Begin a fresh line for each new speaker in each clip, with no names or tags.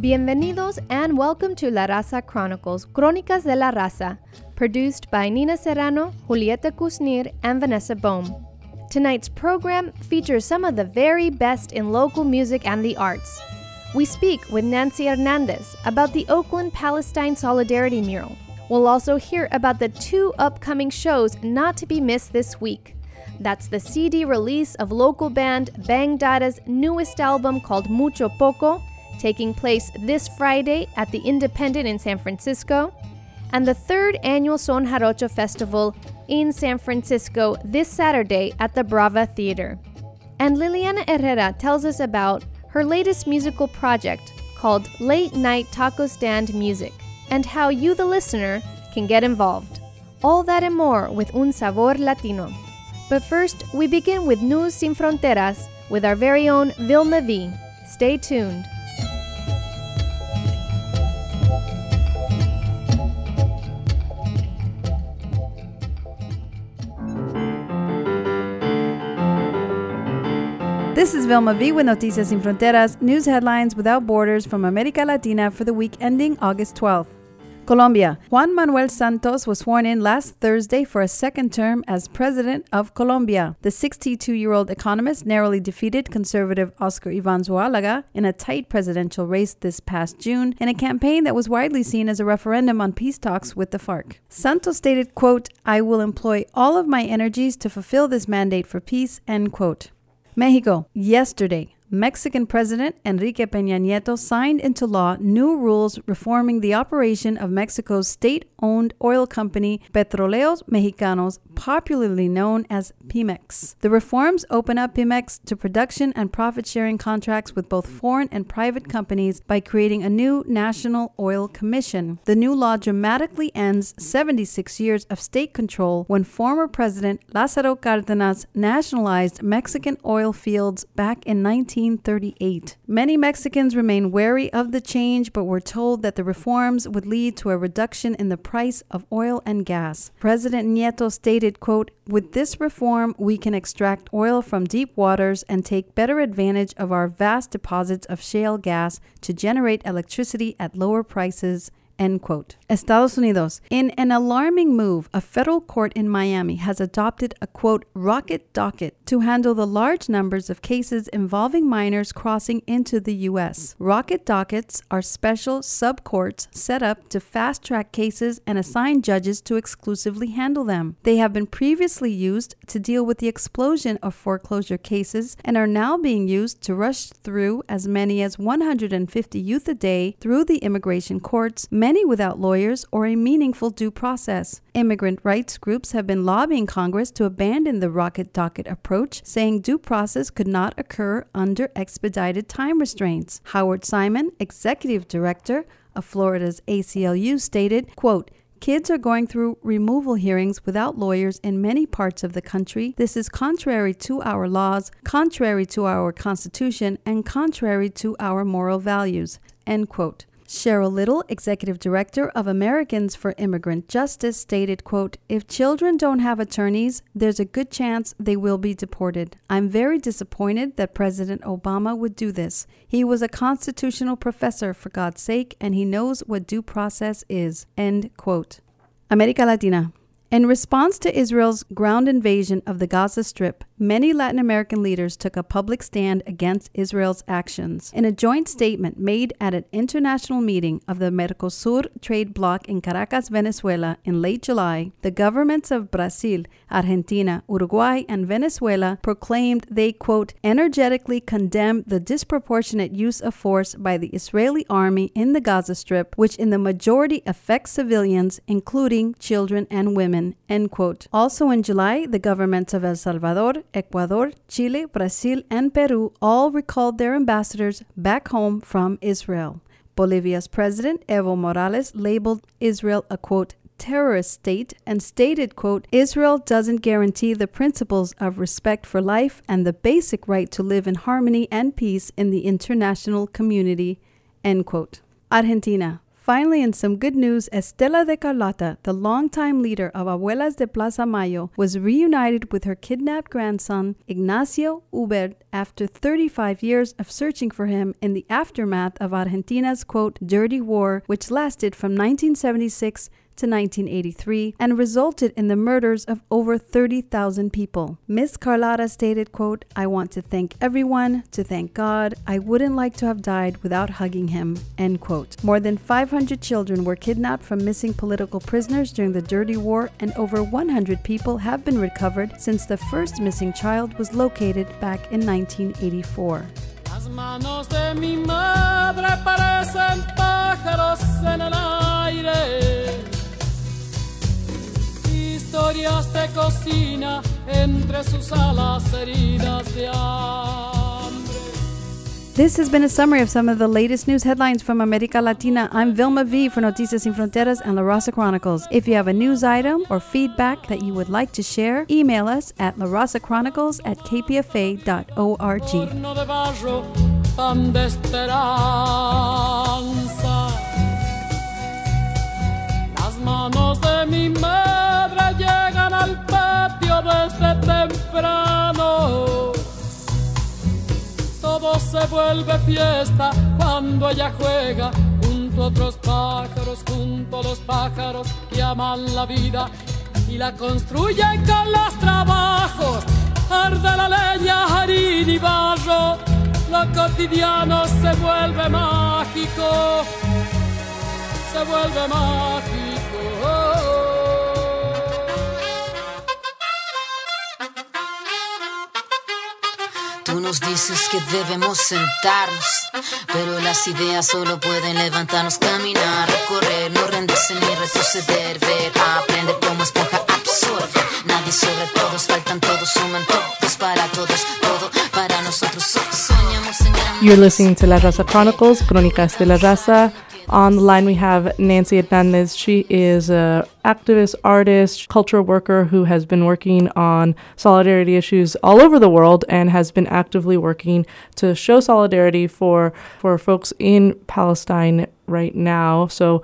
Bienvenidos and welcome to La Raza Chronicles, Crónicas de la Raza, produced by Nina Serrano, Julieta Kusnir, and Vanessa Bohm. Tonight's program features some of the very best in local music and the arts. We speak with Nancy Hernandez about the Oakland Palestine Solidarity Mural. We'll also hear about the two upcoming shows not to be missed this week. That's the CD release of local band Bang Data's newest album called Mucho Poco taking place this Friday at the Independent in San Francisco, and the third annual Son Jarocho Festival in San Francisco this Saturday at the Brava Theater. And Liliana Herrera tells us about her latest musical project called Late Night Taco Stand Music and how you, the listener, can get involved. All that and more with Un Sabor Latino. But first, we begin with News Sin Fronteras with our very own Vilma V. Stay tuned.
This is Vilma V with Noticias Sin Fronteras, news headlines without borders from America Latina for the week ending August 12th. Colombia. Juan Manuel Santos was sworn in last Thursday for a second term as president of Colombia. The 62 year old economist narrowly defeated conservative Oscar Ivan Zuluaga in a tight presidential race this past June in a campaign that was widely seen as a referendum on peace talks with the FARC. Santos stated, quote, I will employ all of my energies to fulfill this mandate for peace, end quote. Mexico, yesterday, Mexican President Enrique Peña Nieto signed into law new rules reforming the operation of Mexico's state owned oil company Petróleos Mexicanos, popularly known as Pemex. The reforms open up Pemex to production and profit sharing contracts with both foreign and private companies by creating a new National Oil Commission. The new law dramatically ends 76 years of state control when former President Lázaro Cárdenas nationalized Mexican oil fields back in 19. 1938. Many Mexicans remain wary of the change, but were told that the reforms would lead to a reduction in the price of oil and gas. President Nieto stated, quote, with this reform, we can extract oil from deep waters and take better advantage of our vast deposits of shale gas to generate electricity at lower prices End quote. Estados Unidos. In an alarming move, a federal court in Miami has adopted a quote rocket docket to handle the large numbers of cases involving minors crossing into the U.S. Rocket dockets are special sub courts set up to fast track cases and assign judges to exclusively handle them. They have been previously used to deal with the explosion of foreclosure cases and are now being used to rush through as many as 150 youth a day through the immigration courts many without lawyers or a meaningful due process. Immigrant rights groups have been lobbying Congress to abandon the rocket docket approach, saying due process could not occur under expedited time restraints. Howard Simon, executive director of Florida's ACLU, stated, quote, Kids are going through removal hearings without lawyers in many parts of the country. This is contrary to our laws, contrary to our Constitution, and contrary to our moral values. End quote. Cheryl Little, executive director of Americans for Immigrant Justice, stated, quote, If children don't have attorneys, there's a good chance they will be deported. I'm very disappointed that President Obama would do this. He was a constitutional professor, for God's sake, and he knows what due process is. End quote. America Latina. In response to Israel's ground invasion of the Gaza Strip, many Latin American leaders took a public stand against Israel's actions. In a joint statement made at an international meeting of the Mercosur trade bloc in Caracas, Venezuela, in late July, the governments of Brazil, Argentina, Uruguay, and Venezuela proclaimed they, quote, energetically condemn the disproportionate use of force by the Israeli army in the Gaza Strip, which in the majority affects civilians, including children and women women. End quote. Also in July, the governments of El Salvador, Ecuador, Chile, Brazil, and Peru all recalled their ambassadors back home from Israel. Bolivia's president, Evo Morales, labeled Israel a quote, terrorist state and stated, quote, Israel doesn't guarantee the principles of respect for life and the basic right to live in harmony and peace in the international community, end quote. Argentina. Finally, in some good news, Estela de Carlotto, the longtime leader of Abuelas de Plaza Mayo, was reunited with her kidnapped grandson, Ignacio Hurban, after 35 years of searching for him in the aftermath of Argentina's, quote, dirty war, which lasted from 1976 to 1983 and resulted in the murders of over 30,000 people. Miss Carlotto stated, quote, I want to thank everyone, to thank God. I wouldn't like to have died without hugging him, end quote. More than 500 children were kidnapped from missing political prisoners during the Dirty War and over 100 people have been recovered since the first missing child was located back in 1984. Las manos de mi madre parecen pájaros en el aire historias de cocina entre sus alas heridas de hambre. This has been a summary of some of the latest news headlines from America Latina. I'm Vilma V for Noticias Sin Fronteras and La Raza Chronicles. If you have a news item or feedback that you would like to share, email us at La at kpfa.org. Manos de mi madre llegan al patio desde temprano. Todo se vuelve fiesta cuando ella juega junto a otros pájaros, junto a los pájaros que aman la vida y la construyen con los trabajos. Arde la leña, harina y barro, lo cotidiano se vuelve mágico, se vuelve mágico. Tú nos dices que debemos sentarnos, pero las ideas solo pueden levantarnos, caminar, recorrer, no rendirse ni retroceder, ver, aprender como esponja absorbe. Nadie sobre todos, faltan todos, suman todos para todos, todo para nosotros. Soñamos en grande. You're listening to La Raza Chronicles, Crónicas de la Raza. On the line, we have Nancy Hernandez. She is an activist, artist, cultural worker who has been working on solidarity issues all over the world and has been actively working to show solidarity for, for folks in Palestine right now. So,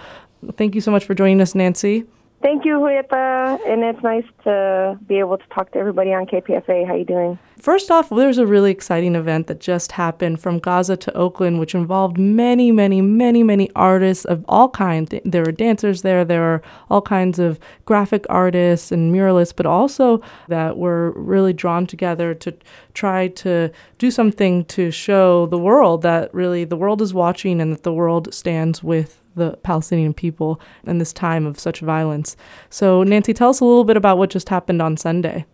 thank you so much for joining us, Nancy.
Thank you, Julieta, and it's nice to be able to talk to everybody on KPFA. How you doing?
First off, there's a really exciting event that just happened from Gaza to Oakland, which involved many, many, many, many artists of all kinds. There were dancers there, there were all kinds of graphic artists and muralists, but also that were really drawn together to try to do something to show the world that really the world is watching and that the world stands with the Palestinian people in this time of such violence. So, Nancy, tell us a little bit about what just happened on Sunday.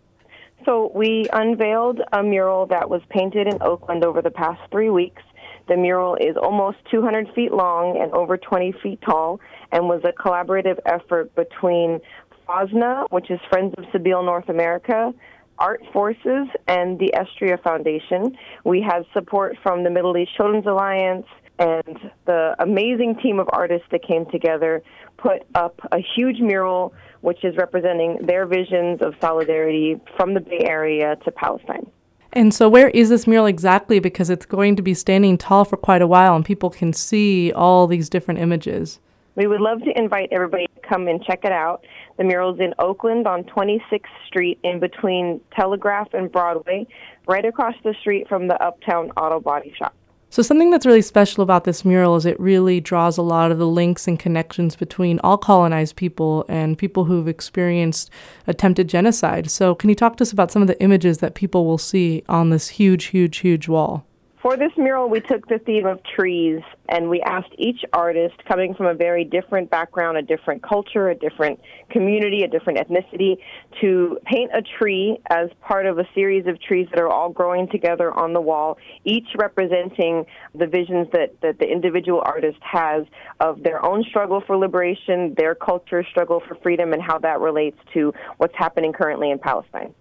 So, we unveiled a mural that was painted in Oakland over the past three weeks. The mural is almost 200 feet long and over 20 feet tall and was a collaborative effort between FOSNA, which is Friends of Sabeel North America, Art Forces, and the Estria Foundation. We had support from the Middle East Children's Alliance, and the amazing team of artists that came together put up a huge mural which is representing their visions of solidarity from the Bay Area to Palestine.
And so, where is this mural exactly? Because it's going to be standing tall for quite a while, and people can see all these different images.
We would love to invite everybody to come and check it out. The mural's in Oakland on 26th Street, in between Telegraph and Broadway, right across the street from the Uptown Auto Body Shop.
So, something that's really special about this mural is it really draws a lot of the links and connections between all colonized people and people who've experienced attempted genocide. So, can you talk to us about some of the images that people will see on this huge, huge, huge wall?
For this mural, we took the theme of trees and we asked each artist, coming from a very different background, a different culture, a different community, a different ethnicity, to paint a tree as part of a series of trees that are all growing together on the wall, each representing the visions that, that the individual artist has of their own struggle for liberation, their culture struggle for freedom, and how that relates to what's happening currently in Palestine.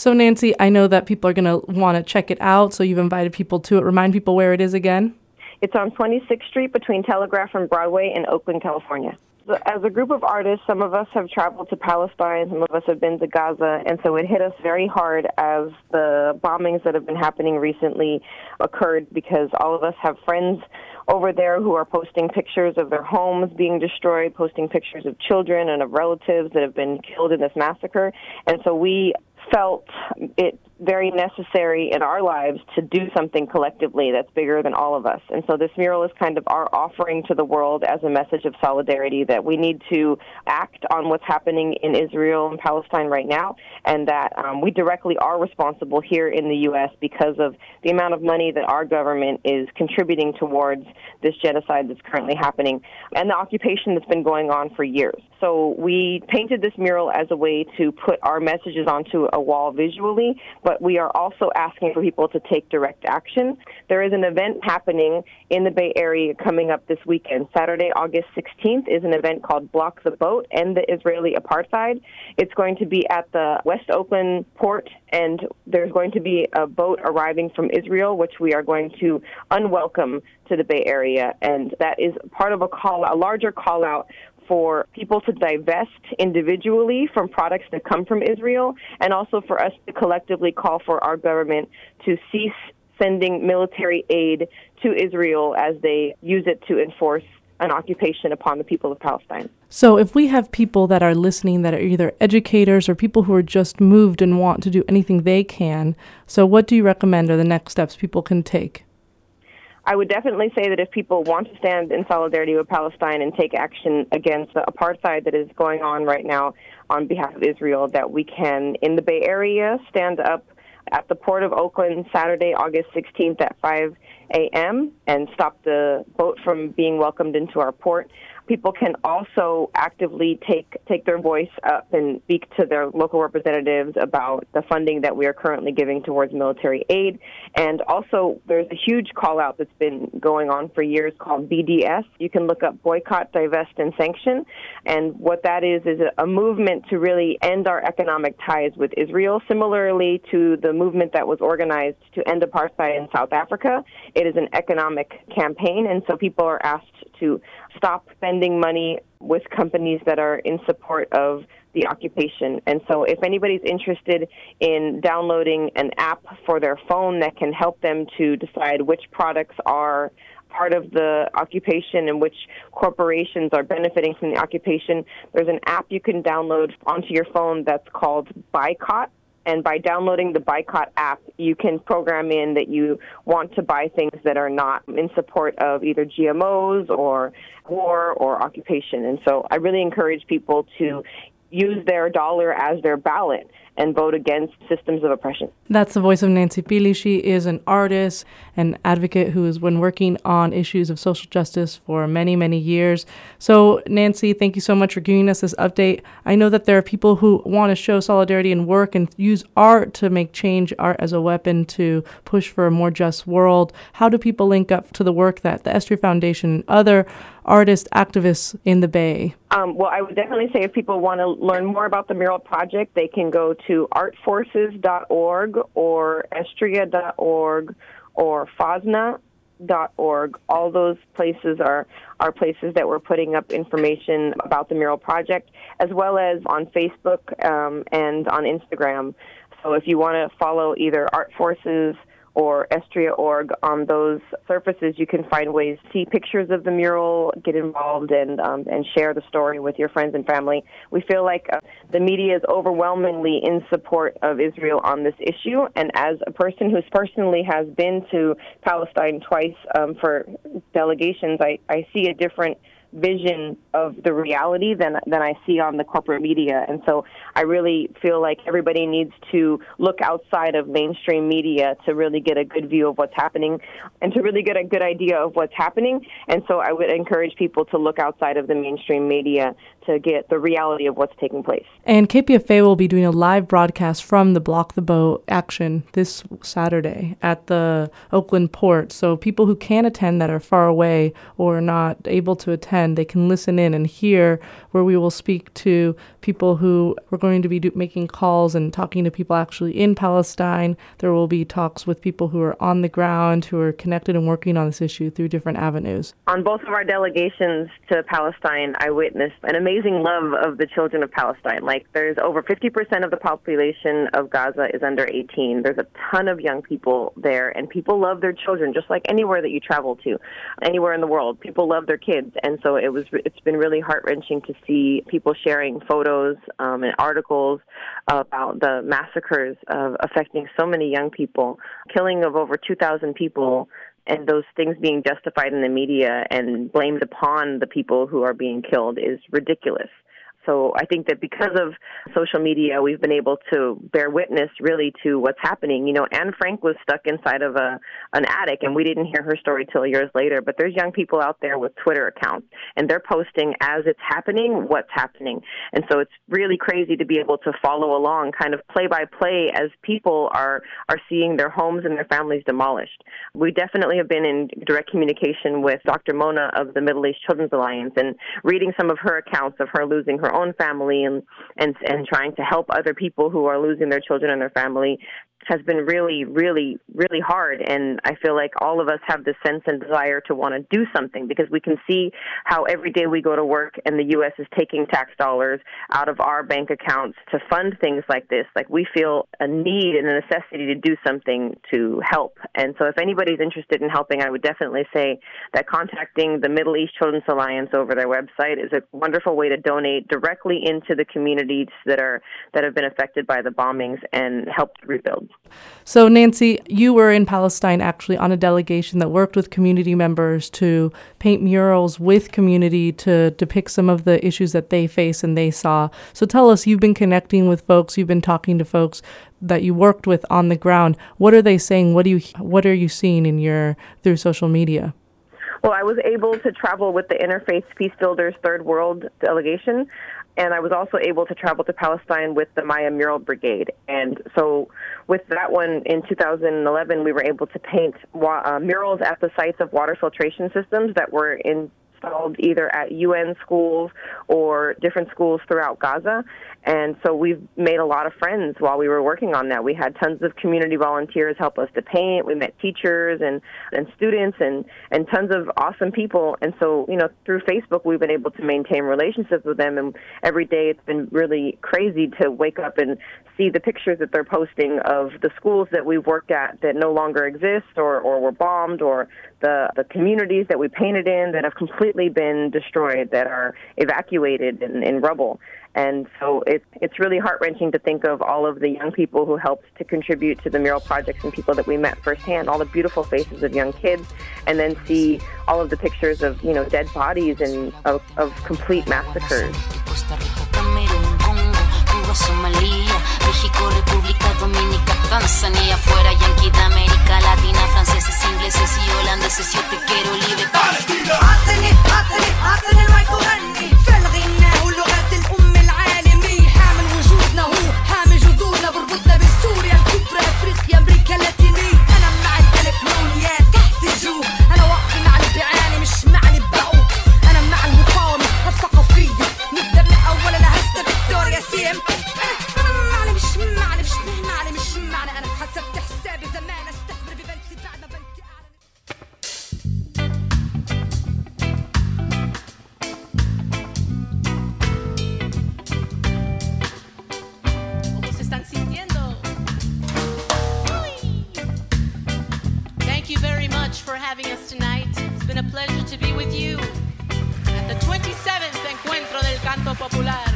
So, Nancy, I know that people are going to want to check it out, so you've invited people to it. Remind people where it is again.
It's on 26th Street between Telegraph and Broadway in Oakland, California. As a group of artists, some of us have traveled to Palestine, some of us have been to Gaza, and so it hit us very hard as the bombings that have been happening recently occurred because all of us have friends over there who are posting pictures of their homes being destroyed, posting pictures of children and of relatives that have been killed in this massacre. And so we felt it very necessary in our lives to do something collectively that's bigger than all of us. And so this mural is kind of our offering to the world as a message of solidarity that we need to act on what's happening in Israel and Palestine right now, and that um, we directly are responsible here in the U.S. because of the amount of money that our government is contributing towards this genocide that's currently happening and the occupation that's been going on for years. So we painted this mural as a way to put our messages onto a wall visually, but we are also asking for people to take direct action. There is an event happening in the Bay Area coming up this weekend. Saturday, August 16th is an event called Block the Boat and the Israeli Apartheid. It's going to be at the West Oakland port, and there's going to be a boat arriving from Israel, which we are going to unwelcome to the Bay Area. And that is part of a call, a larger call out for people to divest individually from products that come from Israel, and also for us to collectively call for our government to cease sending military aid to Israel as they use it to enforce an occupation upon the people of Palestine.
So, if we have people that are listening that are either educators or people who are just moved and want to do anything they can, so what do you recommend are the next steps people can take?
I would definitely say that if people want to stand in solidarity with Palestine and take action against the apartheid that is going on right now on behalf of Israel, that we can, in the Bay Area, stand up at the Port of Oakland Saturday, August 16th at 5 a.m. and stop the boat from being welcomed into our port people can also actively take take their voice up and speak to their local representatives about the funding that we are currently giving towards military aid. And also, there's a huge call out that's been going on for years called BDS. You can look up boycott, divest, and sanction. And what that is is a movement to really end our economic ties with Israel, similarly to the movement that was organized to end apartheid in South Africa. It is an economic campaign, and so people are asked to stop spending money with companies that are in support of the occupation. And so, if anybody's interested in downloading an app for their phone that can help them to decide which products are part of the occupation and which corporations are benefiting from the occupation, there's an app you can download onto your phone that's called Boycott. And by downloading the Boycott app, you can program in that you want to buy things that are not in support of either GMOs or war or occupation. And so I really encourage people to use their dollar as their ballot and vote against systems of oppression.
That's the voice of Nancy Pili. She is an artist and advocate who has been working on issues of social justice for many, many years. So, Nancy, thank you so much for giving us this update. I know that there are people who want to show solidarity and work and use art to make change, art as a weapon to push for a more just world. How do people link up to the work that the Estria Foundation and other artists, activists in the Bay?
Um, well, I would definitely say if people want to learn more about the mural project, they can go to artforces.org or estria.org or fosna.org. All those places are, are places that we're putting up information about the mural project, as well as on Facebook um, and on Instagram. So if you want to follow either Art Forces or Estria.org on those surfaces, you can find ways to see pictures of the mural, get involved, and um, and share the story with your friends and family. We feel like uh, the media is overwhelmingly in support of Israel on this issue, and as a person who's personally has been to Palestine twice um, for delegations, I, I see a different vision of the reality than than I see on the corporate media. And so I really feel like everybody needs to look outside of mainstream media to really get a good view of what's happening and to really get a good idea of what's happening. And so I would encourage people to look outside of the mainstream media to get the reality of what's taking place.
And KPFA will be doing a live broadcast from the Block the Boat action this Saturday at the Oakland port. So people who can attend that are far away or not able to attend attend, they can listen in and hear, where we will speak to people who we're going to be do- making calls and talking to people actually in Palestine. There will be talks with people who are on the ground, who are connected and working on this issue through different avenues.
On both of our delegations to Palestine, I witnessed an amazing love of the children of Palestine. Like, there's over 50% of the population of Gaza is under 18. There's a ton of young people there, and people love their children, just like anywhere that you travel to, anywhere in the world. People love their kids, and so it was. It's been really heart wrenching to see people sharing photos um, and articles about the massacres of affecting so many young people, killing of over 2,000 people and those things being justified in the media and blamed upon the people who are being killed is ridiculous. So I think that because of social media, we've been able to bear witness really to what's happening. You know, Anne Frank was stuck inside of a an attic, and we didn't hear her story till years later. But there's young people out there with Twitter accounts, and they're posting as it's happening what's happening. And so it's really crazy to be able to follow along, kind of play by play, as people are are seeing their homes and their families demolished. We definitely have been in direct communication with Dr. Mona of the Middle East Children's Alliance, and reading some of her accounts of her losing her own family and and and trying to help other people who are losing their children and their family has been really, really, really hard. And I feel like all of us have the sense and desire to want to do something because we can see how every day we go to work and the U.S. is taking tax dollars out of our bank accounts to fund things like this. Like we feel a need and a necessity to do something to help. And so if anybody's interested in helping, I would definitely say that contacting the Middle East Children's Alliance over their website is a wonderful way to donate directly into the communities that are that have been affected by the bombings and help rebuild.
So, Nancy, you were in Palestine actually on a delegation that worked with community members to paint murals with community to depict some of the issues that they face and they saw. So, tell us, you've been connecting with folks, you've been talking to folks that you worked with on the ground. What are they saying? What do you what are you seeing in your through social media?
Well, I was able to travel with the Interfaith Peace Builders Third World delegation, and I was also able to travel to Palestine with the Maya Mural Brigade. And so, with that one in 2011, we were able to paint wa- uh, murals at the sites of water filtration systems that were in installed either at UN schools or different schools throughout Gaza. And so we've made a lot of friends while we were working on that. We had tons of community volunteers help us to paint. We met teachers and, and students and, and tons of awesome people. And so, you know, through Facebook, we've been able to maintain relationships with them. And every day it's been really crazy to wake up and see the pictures that they're posting of the schools that we've worked at that no longer exist or, or were bombed or the, the communities that we painted in that have completely been destroyed, that are evacuated in, in rubble. And so it's it's really heart wrenching to think of all of the young people who helped to contribute to the mural projects and people that we met firsthand, all the beautiful faces of young kids, and then see all of the pictures of you know dead bodies and of, of complete massacres. Somalia, México, República Dominicana, Tanzania, fuera Yankee de América Latina, franceses, ingleses y holandeses, yo te quiero libre. Palestina,
for having us tonight. It's been a pleasure to be with you at the 27th Encuentro del Canto Popular.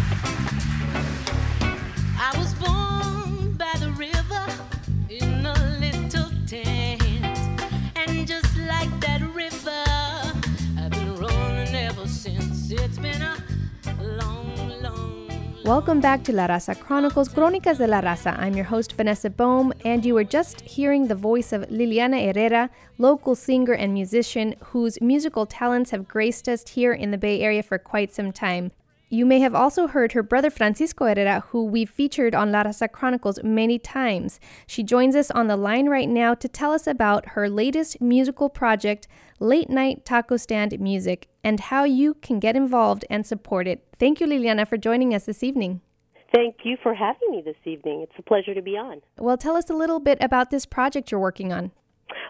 Welcome back to La Raza Chronicles, Crónicas de la Raza. I'm your host, Vanessa Bohm, and you were just hearing the voice of Liliana Herrera, local singer and musician whose musical talents have graced us here in the Bay Area for quite some time. You may have also heard her brother Francisco Herrera, who we've featured on La Raza Chronicles many times. She joins us on the line right now to tell us about her latest musical project, Late Night Taco Stand Music, and how you can get involved and support it. Thank you, Liliana, for joining us this evening.
Thank you for having me this evening. It's a pleasure to be on.
Well, tell us a little bit about this project you're working on.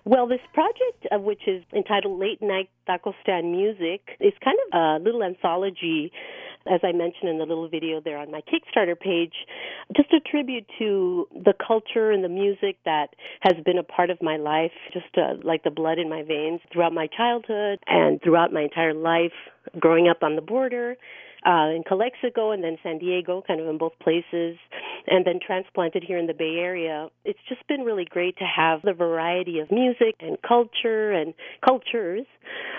Well, this project, uh, which is entitled Late Night Taco Stand Music, is kind of a little anthology, as I mentioned in the little video there on my Kickstarter page, just a tribute to the culture and the music that has been a part of my life, just uh, like the blood in my veins throughout my childhood and throughout my entire life, growing up on the border uh, in Calexico and then San Diego, kind of in both places, and then transplanted here in the Bay Area. It's just been really great to have the variety of music and culture and cultures,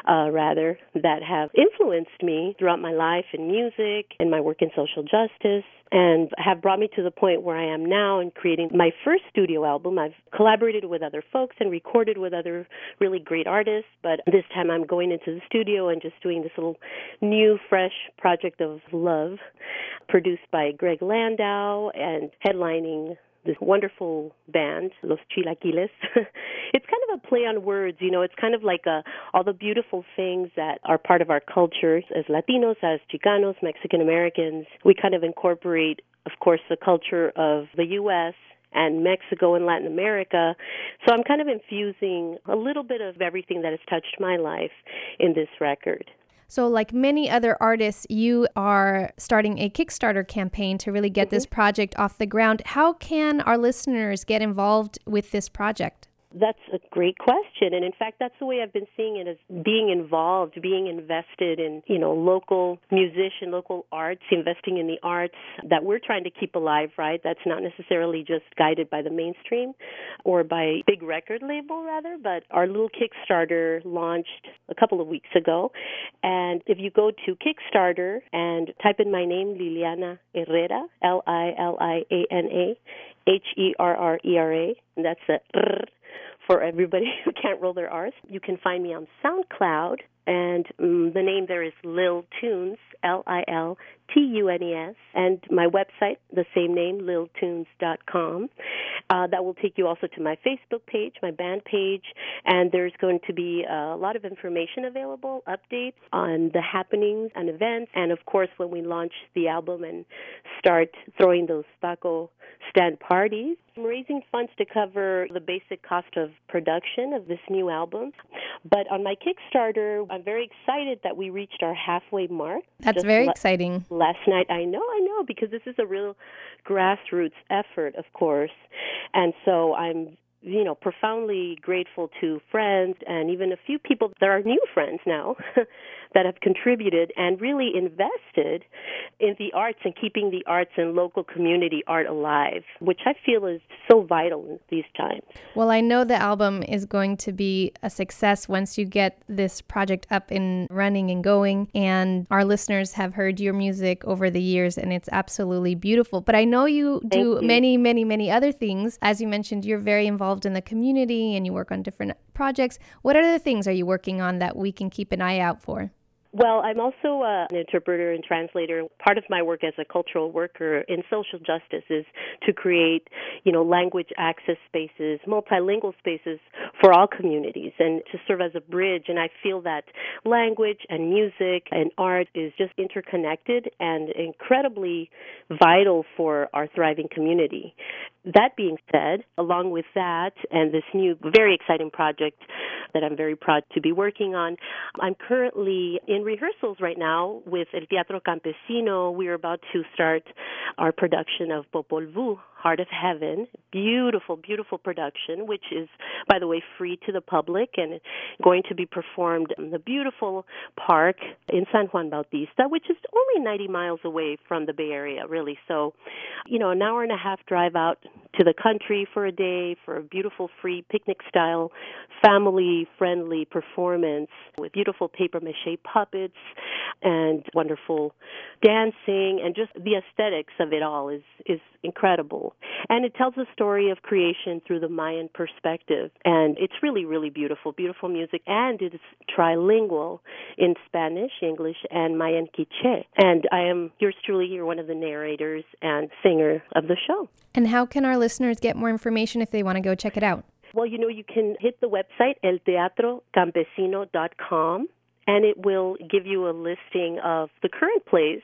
uh, rather, that have influenced me throughout my life in music and my work in social justice and have brought me to the point where I am now in creating my first studio album. I've collaborated with other folks and recorded with other really great artists, but this time I'm going into the studio and just doing this little new, fresh project of love produced by Greg Landau and headlining this wonderful band, Los Chilaquiles. it's kind of a play on words, you know, it's kind of like a, all the beautiful things that are part of our cultures as Latinos, as Chicanos, Mexican Americans. We kind of incorporate, of course, the culture of the U.S and Mexico and Latin America. So I'm kind of infusing a little bit of everything that has touched my life in this record.
So, like many other artists, you are starting a Kickstarter campaign to really get mm-hmm. this project off the ground. How can our listeners get involved with this project?
That's a great question. And in fact, that's the way I've been seeing it as being involved, being invested in, you know, local musician, local arts, investing in the arts that we're trying to keep alive, right? That's not necessarily just guided by the mainstream or by big record label rather, but our little Kickstarter launched a couple of weeks ago. And if you go to Kickstarter and type in my name, Liliana Herrera, L I L I A N A H E R R E R A, and that's a for everybody who can't roll their R's. You can find me on SoundCloud, and um, the name there is Lil Tunes, L I L T U N E S, and my website, the same name, liltunes.com. Uh, that will take you also to my Facebook page, my band page, and there's going to be a lot of information available, updates on the happenings and events, and of course, when we launch the album and start throwing those taco stand parties. I'm raising funds to cover the basic cost of production of this new album. But on my Kickstarter, I'm very excited that we reached our halfway mark.
That's very exciting.
Last night, I know, I know, because this is a real grassroots effort, of course. And so I'm you know, profoundly grateful to friends and even a few people that are new friends now that have contributed and really invested in the arts and keeping the arts and local community art alive, which I feel is so vital in these times.
Well, I know the album is going to be a success once you get this project up and running and going. And our listeners have heard your music over the years, and it's absolutely beautiful. But I know you do
you.
many, many, many other things. As you mentioned, you're very involved in the community and you work on different projects. What other things are you working on that we can keep an eye out for?
Well, I'm also uh, an interpreter and translator. Part of my work as a cultural worker in social justice is to create, you know, language access spaces, multilingual spaces for all communities and to serve as a bridge. And I feel that language and music and art is just interconnected and incredibly vital for our thriving community. That being said, along with that and this new very exciting project that I'm very proud to be working on, I'm currently in rehearsals right now with El Teatro Campesino. We're about to start our production of Popol Vuh, Heart of Heaven. Beautiful, beautiful production, which is, by the way, free to the public and going to be performed in the beautiful park in San Juan Bautista, which is only 90 miles away from the Bay Area, really. So, you know, an hour and a half drive out to the country for a day for a beautiful free picnic style, family friendly performance with beautiful paper mache puppets and wonderful dancing and just the aesthetics of it all is is incredible. And it tells a story of creation through the Mayan perspective. And it's really, really beautiful, beautiful music. And it is trilingual in Spanish, English, and Mayan Quiche. And I am yours truly, you're one of the narrators and singer of the show.
And how can our listeners get more information if they want to go check it out?
Well, you know, you can hit the website, elteatrocampesino.com and it will give you a listing of the current plays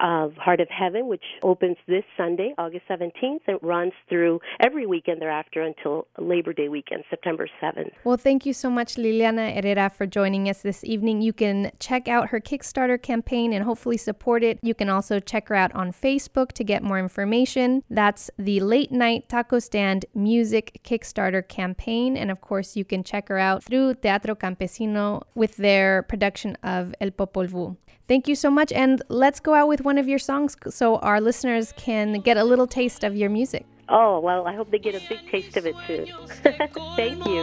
of Heart of Heaven, which opens this Sunday, August 17th, and runs through every weekend thereafter until Labor Day weekend, September 7th.
Well, thank you so much, Liliana Herrera, for joining us this evening. You can check out her Kickstarter campaign and hopefully support it. You can also check her out on Facebook to get more information. That's the Late Night Taco Stand Music Kickstarter campaign. And of course, you can check her out through Teatro Campesino with their production of El Popol Vuh. Thank you so much, and let's go out with one of your songs so our listeners can get a little taste of your music.
Oh, well, I hope they get a big taste of it too. Thank you.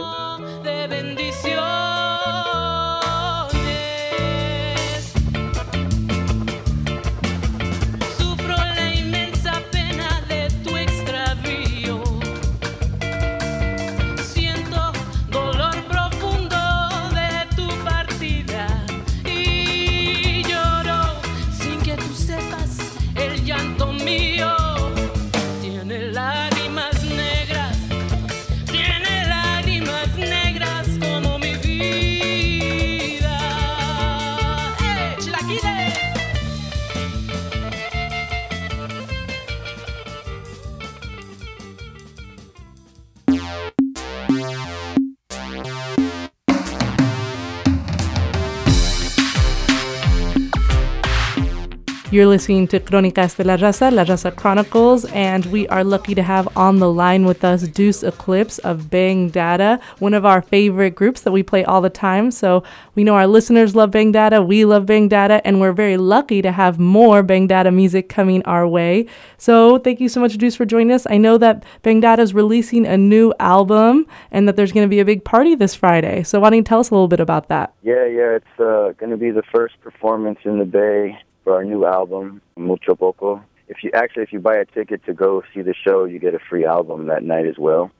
You're listening to Crónicas de la Raza, La Raza Chronicles, and we are lucky to have on the line with us Deuce Eclipse of Bang Data, one of our favorite groups that we play all the time. So we know our listeners love Bang Data, we love Bang Data, and we're very lucky to have more Bang Data music coming our way. So thank you so much, Deuce, for joining us. I know that Bang Data is releasing a new album and that there's going to be a big party this Friday. So why don't you tell us a little bit about that?
Yeah, yeah, it's uh, going to be the first performance in the Bay for our new album, Mucho Poco. If you actually, if you buy a ticket to go see the show, you get a free album that night as well.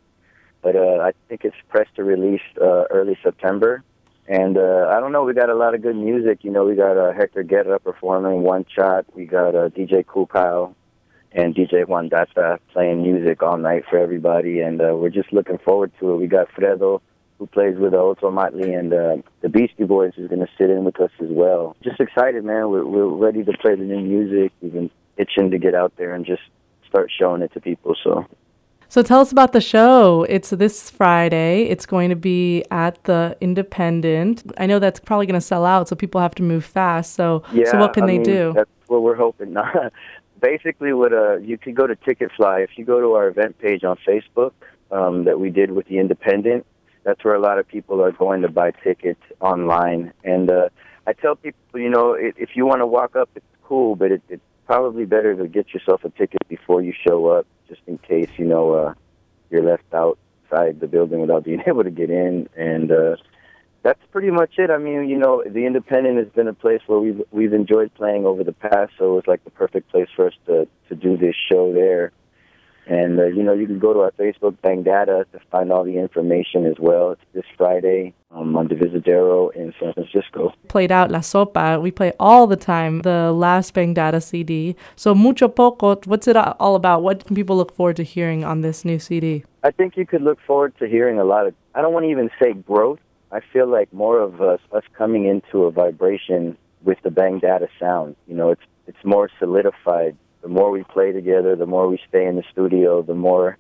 But uh, I think it's pressed to release uh, early September. And uh, I don't know, we got a lot of good music. You know, we got uh, Hector Guerra performing One Shot. We got uh, DJ Cool Kyle and DJ Juan Data playing music all night for everybody. And uh, we're just looking forward to it. We got Fredo who plays with Ozomatli, and uh, the Beastie Boys is going to sit in with us as well. Just excited, man. We're, we're ready to play the new music. We've been itching to get out there and just start showing it to people. So
So tell us about the show. It's this Friday. It's going to be at the Independent. I know that's probably going to sell out, so people have to move fast. So,
yeah,
so what can
I
they
mean,
do?
That's what we're hoping. Basically, what uh, you could go to Ticketfly if you go to our event page on Facebook um, that we did with the Independent. That's where a lot of people are going to buy tickets online. And uh, I tell people, you know, if you want to walk up, it's cool, but it, it's probably better to get yourself a ticket before you show up, just in case you know uh, you're left outside the building without being able to get in. And uh, that's pretty much it. I mean, you know, the Independent has been a place where we've we've enjoyed playing over the past, so it was like the perfect place for us to to do this show there. And uh, you know, you can go to our Facebook Bang Data to find all the information as well. It's this Friday um, on Divisadero in San Francisco.
Played out La Sopa. We play all the time. The last Bang Data CD. So Mucho Poco. What's it all about? What can people look forward to hearing on this new CD?
I think you could look forward to hearing a lot of. I don't want to even say growth. I feel like more of us us coming into a vibration with the Bang Data sound. You know, it's it's more solidified. The more we play together, the more we stay in the studio, the more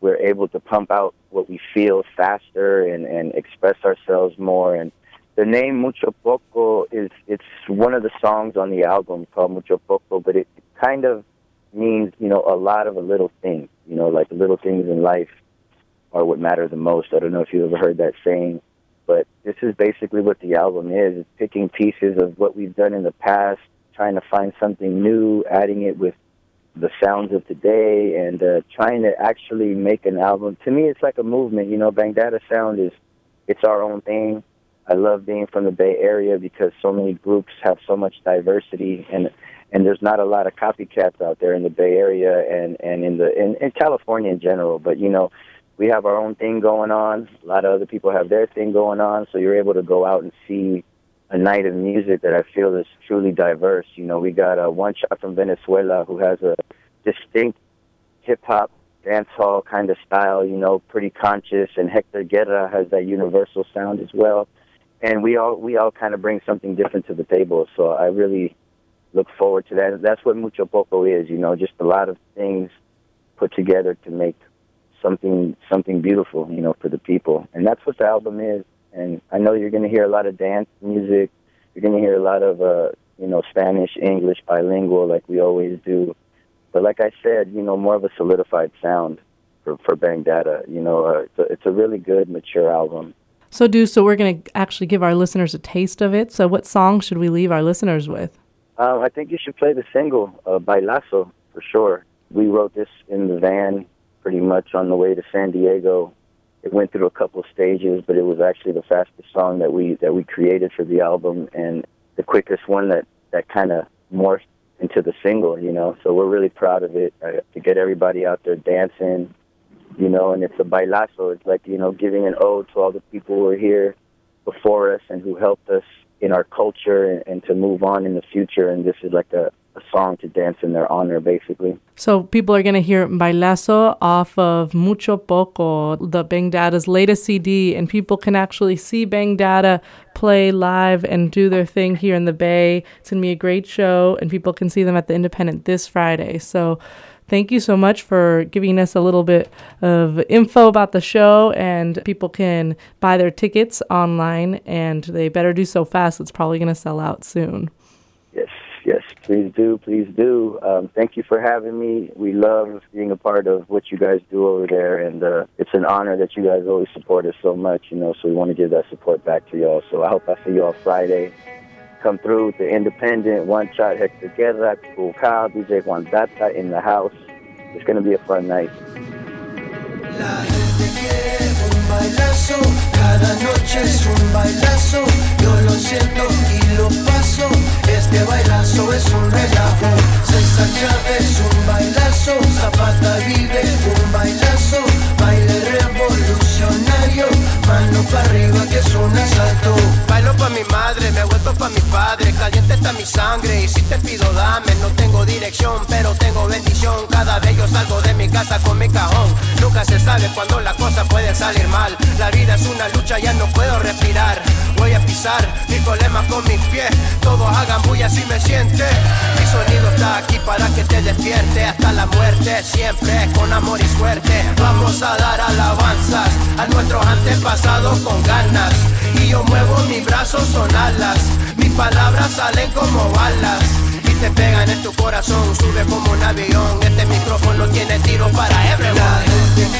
we're able to pump out what we feel faster and and express ourselves more. And the name Mucho Poco is it's one of the songs on the album called Mucho Poco, but it kind of means you know a lot of a little thing. You know, like little things in life are what matter the most. I don't know if you've ever heard that saying, but this is basically what the album is. It's picking pieces of what we've done in the past, trying to find something new, adding it with the sounds of today and uh, trying to actually make an album. To me, it's like a movement. You know, Bang Data Sound is it's our own thing. I love being from the Bay Area because so many groups have so much diversity and and there's not a lot of copycats out there in the Bay Area and and in the in, in California in general. But you know, we have our own thing going on. A lot of other people have their thing going on, so you're able to go out and see a night of music that I feel is truly diverse. You know, we got a one shot from Venezuela who has a distinct hip hop dance hall kind of style, you know, pretty conscious and Hector Guerra has that universal sound as well. And we all we all kind of bring something different to the table. So I really look forward to that. That's what Mucho Poco is, you know, just a lot of things put together to make something something beautiful, you know, for the people. And that's what the album is. And I know you're going to hear a lot of dance music. You're going to hear a lot of uh, you know, Spanish, English, bilingual like we always do. But like I said, you know, more of a solidified sound for for Bang Data. You know, uh, it's, a, it's a really good, mature album.
So, do so we're going to actually give our listeners a taste of it. So, what song should we leave our listeners with?
Um, I think you should play the single, uh, Bailazo, for sure. We wrote this in the van pretty much on the way to San Diego. It went through a couple of stages, but it was actually the fastest song that we that we created for the album and the quickest one that that kind of morphed into the single, you know. So we're really proud of it uh, to get everybody out there dancing, you know. And it's a bailazo. It's like you know giving an ode to all the people who are here before us and who helped us in our culture and, and to move on in the future. And this is like a, a song to dance in their honor, basically.
So people are going to hear Bailazo off of Mucho Poco, the Bang Data's latest CD, and people can actually see Bangdata play live and do their thing here in the Bay. It's going to be a great show, and people can see them at the Independent this Friday. So thank you so much for giving us a little bit of info about the show and people can buy their tickets online and they better do so fast. It's probably going to sell out soon.
Yes yes please do please do. Um, thank you for having me. We love being a part of what you guys do over there and uh, it's an honor that you guys always support us so much you know so we want to give that support back to y'all. So i hope i see y'all friday come through the independent one shot Hector Guerra, Cool Kyle, DJ Juan Data in the house. It's going to be a fun night.
Bailazo, cada noche es un bailazo. Yo lo siento y lo paso. Este bailazo es un relajo. César Chávez, un bailazo. Zapata vive, un bailazo. Baile revolucionario. Mano para arriba que es un asalto.
Bailo pa' mi madre, me vuelto pa' mi padre. Caliente está mi sangre y si te pido dame. No tengo dirección, pero tengo bendición. Cada vez yo salgo de mi casa con mi cajón. Nunca se sabe cuando la cosa puede salir mal. La vida es una lucha, ya no puedo respirar. Voy a pisar mi problema con mis pies. Todos hagan bulla si me siente. Mi sonido está aquí para que te despierte hasta la muerte. Siempre con amor y suerte. Vamos a dar alabanzas a nuestros antepasados con ganas. Y yo muevo mis brazos, son alas. Mis palabras salen como balas. Y te pegan en tu corazón, sube como un avión. Este micrófono tiene tiro para everyone.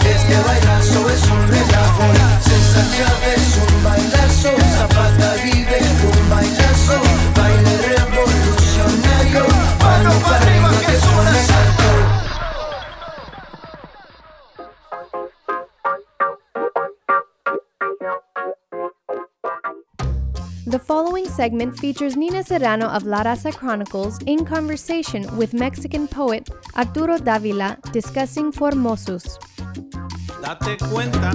Este bailazo es un relajo. César Chávez, un bailazo. Zapata vive un bailazo. Baile revolucionario. Mano para arriba que es un asalto.
The following segment features Nina Serrano of La Raza Chronicles in conversation with Mexican poet Arturo Davila discussing Formosus.
Date cuenta.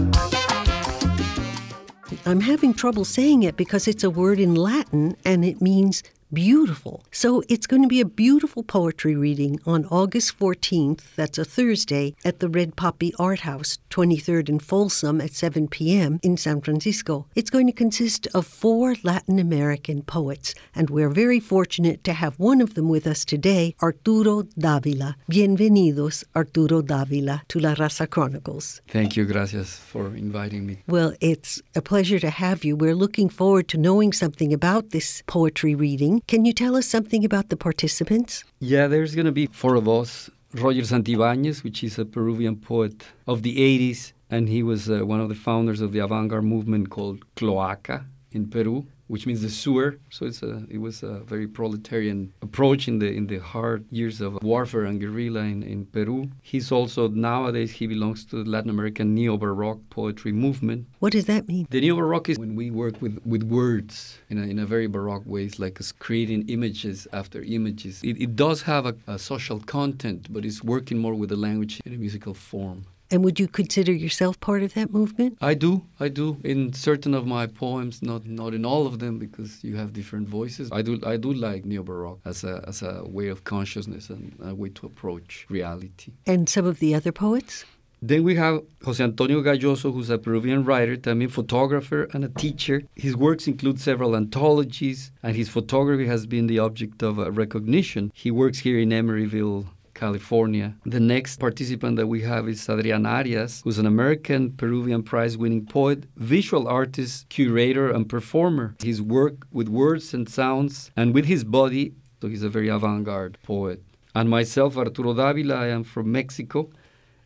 I'm having trouble saying it because it's a word in Latin and it means beautiful. So it's going to be a beautiful poetry reading on August 14th, that's a Thursday, at the Red Poppy Art House, 23rd and Folsom at 7 p.m. in San Francisco. It's going to consist of four Latin American poets, and we're very fortunate to have one of them with us today, Arturo Davila. Bienvenidos, Arturo Davila, to La Raza Chronicles.
Thank you, gracias for inviting me.
Well, it's a pleasure to have you. We're looking forward to knowing something about this poetry reading. Can you tell us something about the participants?
Yeah, there's going to be four of us. Roger Santibáñez, which is a Peruvian poet of the 80s, and he was uh, one of the founders of the avant-garde movement called Cloaca in Peru, which means the sewer. So it's a, it was a very proletarian approach in the in the hard years of warfare and guerrilla in, in Peru. He's also nowadays he belongs to the Latin American neo-baroque poetry movement.
What does that mean?
The neo-baroque is when we work with, with words in a, in a very baroque way. It's like creating images after images. It, it does have a, a social content, but it's working more with the language in a musical form.
And would you consider yourself part of that movement?
I do, I do. In certain of my poems, not not in all of them, because you have different voices. I do, I do like neo baroque as a as a way of consciousness and a way to approach reality.
And some of the other poets?
Then we have Jose Antonio Galloso, who's a Peruvian writer, también photographer and a teacher. His works include several anthologies, and his photography has been the object of uh, recognition. He works here in Emeryville, California. The next participant that we have is Adrian Arias, who's an American Peruvian prize winning poet, visual artist, curator, and performer. His work with words and sounds and with his body, so he's a very avant garde poet. And myself, Arturo Davila, I am from Mexico.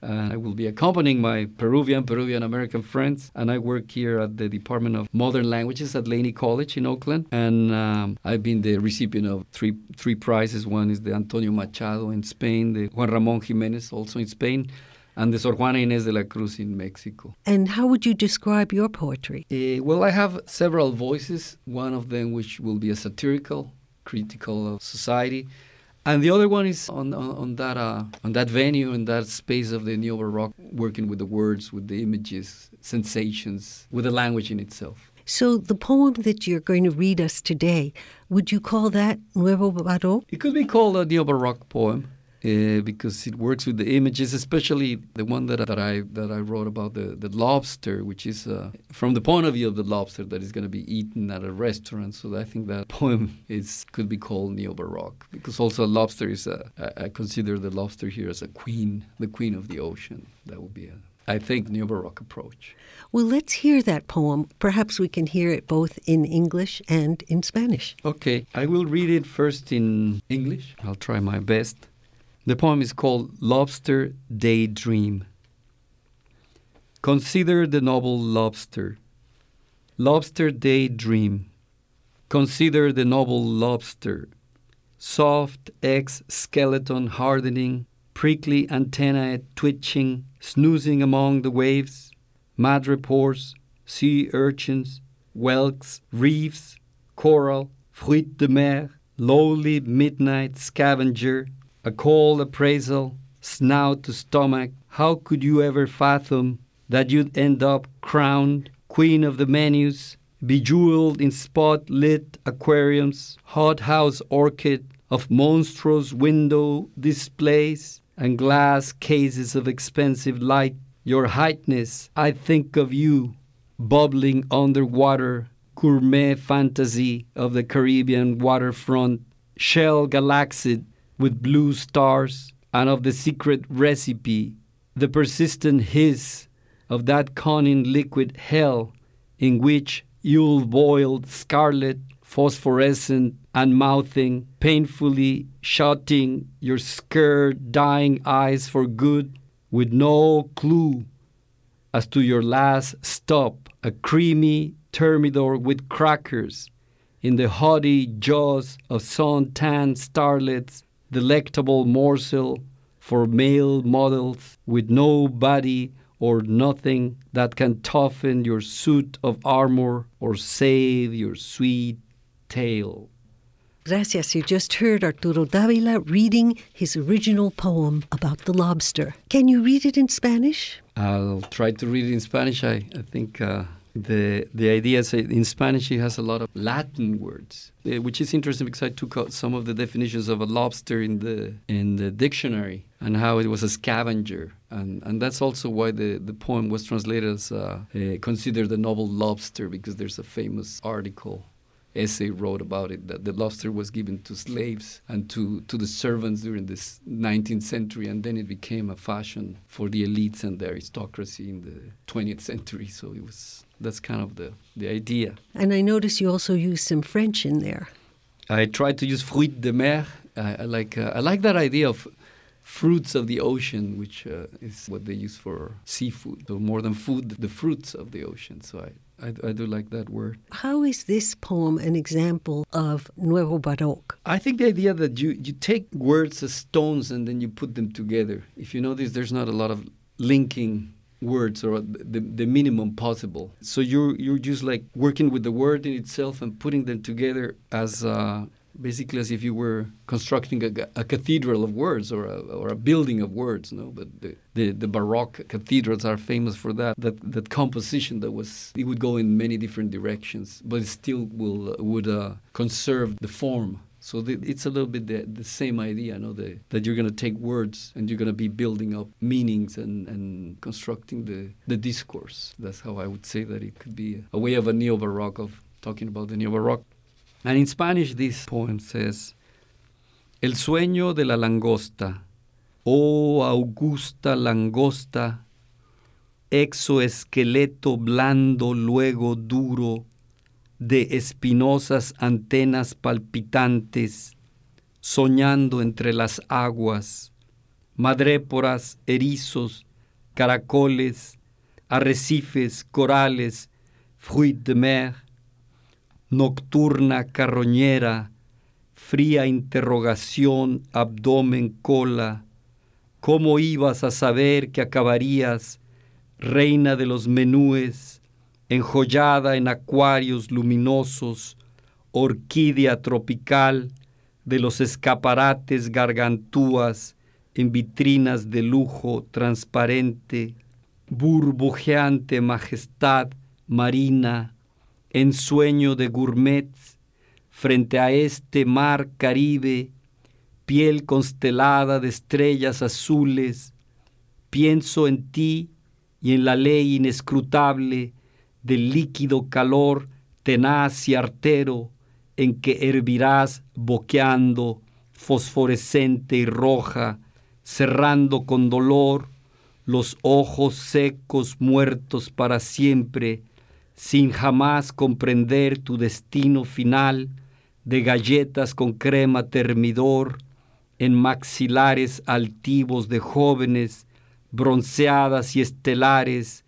And I will be accompanying my Peruvian, Peruvian American friends. And I work here at the Department of Modern Languages at Laney College in Oakland. And um, I've been the recipient of three three prizes. One is the Antonio Machado in Spain, the Juan Ramon Jimenez also in Spain, and the Sor Juana Inés de la Cruz in Mexico.
And how would you describe your poetry?
Uh, well, I have several voices. One of them, which will be a satirical, critical of society, and the other one is on on, on that uh, on that venue in that space of the neo baroque, working with the words, with the images, sensations, with the language in itself.
So, the poem that you're going to read us today, would you call that Nuevo Baroque?
It could be called a neo baroque poem. Uh, because it works with the images, especially the one that, that I that I wrote about the, the lobster, which is uh, from the point of view of the lobster that is going to be eaten at a restaurant. So I think that poem is could be called neo baroque because also a lobster is a, I I consider the lobster here as a queen, the queen of the ocean. That would be a I think neo baroque approach.
Well, let's hear that poem. Perhaps we can hear it both in English and in Spanish.
Okay, I will read it first in English. I'll try my best. The poem is called Lobster Daydream. Consider the noble lobster. Lobster daydream. Consider the noble lobster. Soft ex skeleton hardening, prickly antennae twitching, snoozing among the waves, madrepores, sea urchins, whelks, reefs, coral, fruit de mer, lowly midnight scavenger, a cold appraisal, snout to stomach. How could you ever fathom that you'd end up crowned queen of the menus, bejeweled in spot lit aquariums, hothouse orchid of monstrous window displays, and glass cases of expensive light? Your Highness, I think of you, bubbling underwater, gourmet fantasy of the Caribbean waterfront, shell galaxied with blue stars, and of the secret recipe, the persistent hiss of that cunning liquid hell in which you'll boiled scarlet, phosphorescent, and mouthing, painfully shutting your scared, dying eyes for good, with no clue as to your last stop, a creamy thermidor with crackers in the haughty jaws of sun-tanned starlets, delectable morsel for male models with no body or nothing that can toughen your suit of armor or save your sweet tale.
Gracias. You just heard Arturo Davila reading his original poem about the lobster. Can you read it in Spanish?
I'll try to read it in Spanish. I, I think uh, the the idea is in Spanish it has a lot of Latin words, uh, which is interesting because I took out some of the definitions of a lobster in the in the dictionary and how it was a scavenger, and and that's also why the the poem was translated as uh, uh, considered a noble lobster because there's a famous article essay wrote about it that the lobster was given to slaves and to, to the servants during this 19th century. And then it became a fashion for the elites and the aristocracy in the 20th century. So it was that's kind of the, the idea
And I notice you also use some French in there.
i tried to use fruit de mer i, I like uh, i like that idea of fruits of the ocean which uh, is what they use for seafood so more than food the fruits of the ocean so i I, I do like that word.
How is this poem an example of Nuevo Baroque?
I think the idea that you, you take words as stones and then you put them together. If you notice, there's not a lot of linking words or the, the minimum possible. So you're you're just like working with the word in itself and putting them together as uh, basically as if you were constructing a, a cathedral of words or a, or a building of words. No, but the, the, the Baroque cathedrals are famous for that. That that composition that was it would go in many different directions, but it still will would uh, conserve the form. So the, it's a little bit the, the same idea, no? The, that you're going to take words and you're going to be building up meanings and, and constructing the, the discourse. That's how I would say that it could be a way of a neo baroque of talking about the neo baroque. And in Spanish, this poem says, El sueño de la langosta, oh augusta langosta, exoesqueleto blando, luego duro, de espinosas antenas palpitantes, soñando entre las aguas, madréporas, erizos, caracoles, arrecifes, corales, fruit de mer, nocturna carroñera, fría interrogación, abdomen, cola, ¿cómo ibas a saber que acabarías, reina de los menúes, enjollada en acuarios luminosos, orquídea tropical de los escaparates gargantúas en vitrinas de lujo transparente, burbujeante majestad marina, ensueño de gourmets, frente a este mar caribe, piel constelada de estrellas azules, pienso en ti y en la ley inescrutable del líquido calor tenaz y artero en que hervirás boqueando, fosforescente y roja, cerrando con dolor los ojos secos muertos para siempre, sin jamás comprender tu destino final de galletas con crema termidor en maxilares altivos de jóvenes, bronceadas y estelares,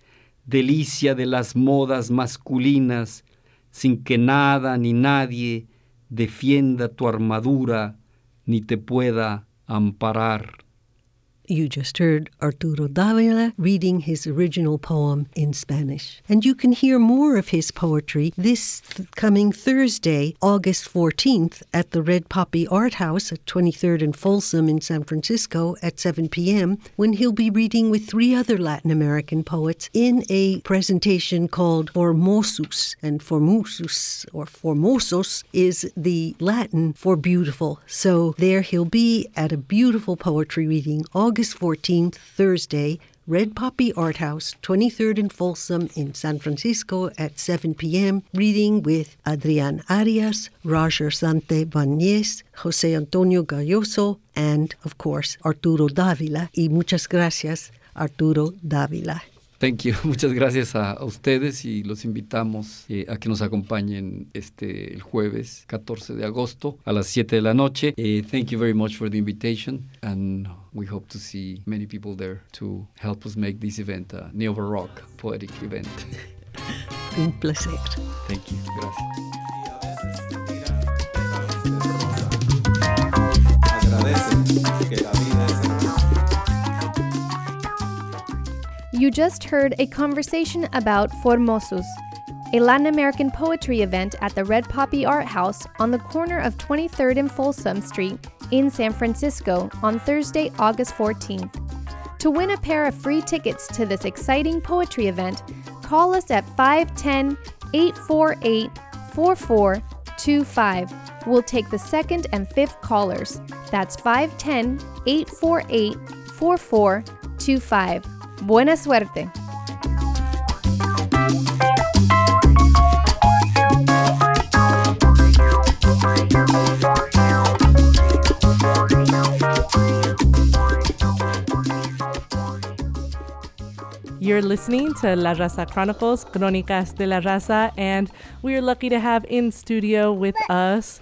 delicia de las modas masculinas, sin que nada ni nadie defienda tu armadura ni te pueda amparar.
You just heard Arturo Davila reading his original poem in Spanish. And you can hear more of his poetry this th- coming Thursday, August 14th, at the Red Poppy Art House at 23rd and Folsom in San Francisco at 7 p.m., when he'll be reading with three other Latin American poets in a presentation called Formosus. And Formosus, or Formosos, is the Latin for beautiful. So there he'll be at a beautiful poetry reading August 14th, Thursday, Red Poppy Art House, 23rd and Folsom in San Francisco at 7 p.m. Reading with Adrian Arias, Roger Santibáñez, Jose Antonio Galloso, and, of course, Arturo Davila. Y muchas gracias, Arturo Davila.
Thank you. Muchas gracias a, a ustedes y los invitamos eh, a que nos acompañen este el jueves 14 de agosto a las 7 de la noche. Eh, thank you very much for the invitation and we hope to see many people there to help us make this event a neo baroque poetic event.
Un placer.
Thank you. Gracias.
Agradece que la vida es
You just heard a conversation about Formosus, a Latin American poetry event at the Red Poppy Art House on the corner of 23rd and Folsom Street in San Francisco on Thursday, August 14th. To win a pair of free tickets to this exciting poetry event, call us at 510 848 4425. We'll take the second and fifth callers. That's 510 848 4425. Buena suerte.
You're listening to La Raza Chronicles, Crónicas de la Raza, and we are lucky to have in studio with us